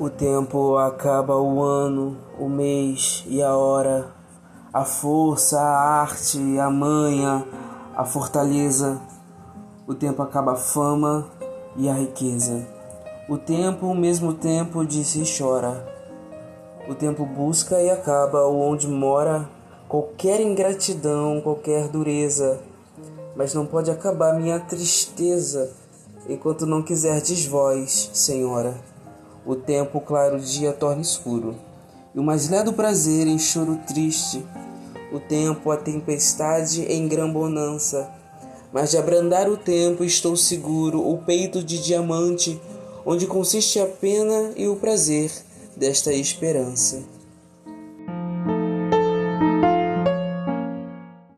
O tempo acaba o ano, o mês e a hora, a força, a arte, a manha, a fortaleza. O tempo acaba a fama e a riqueza. O tempo, ao mesmo tempo, diz e chora. O tempo busca e acaba onde mora qualquer ingratidão, qualquer dureza. Mas não pode acabar minha tristeza enquanto não quiserdes vós, Senhora. O tempo claro dia torna escuro, e o mais ledo prazer em choro triste. O tempo a tempestade em grã bonança, mas de abrandar o tempo estou seguro, o peito de diamante, onde consiste a pena e o prazer desta esperança.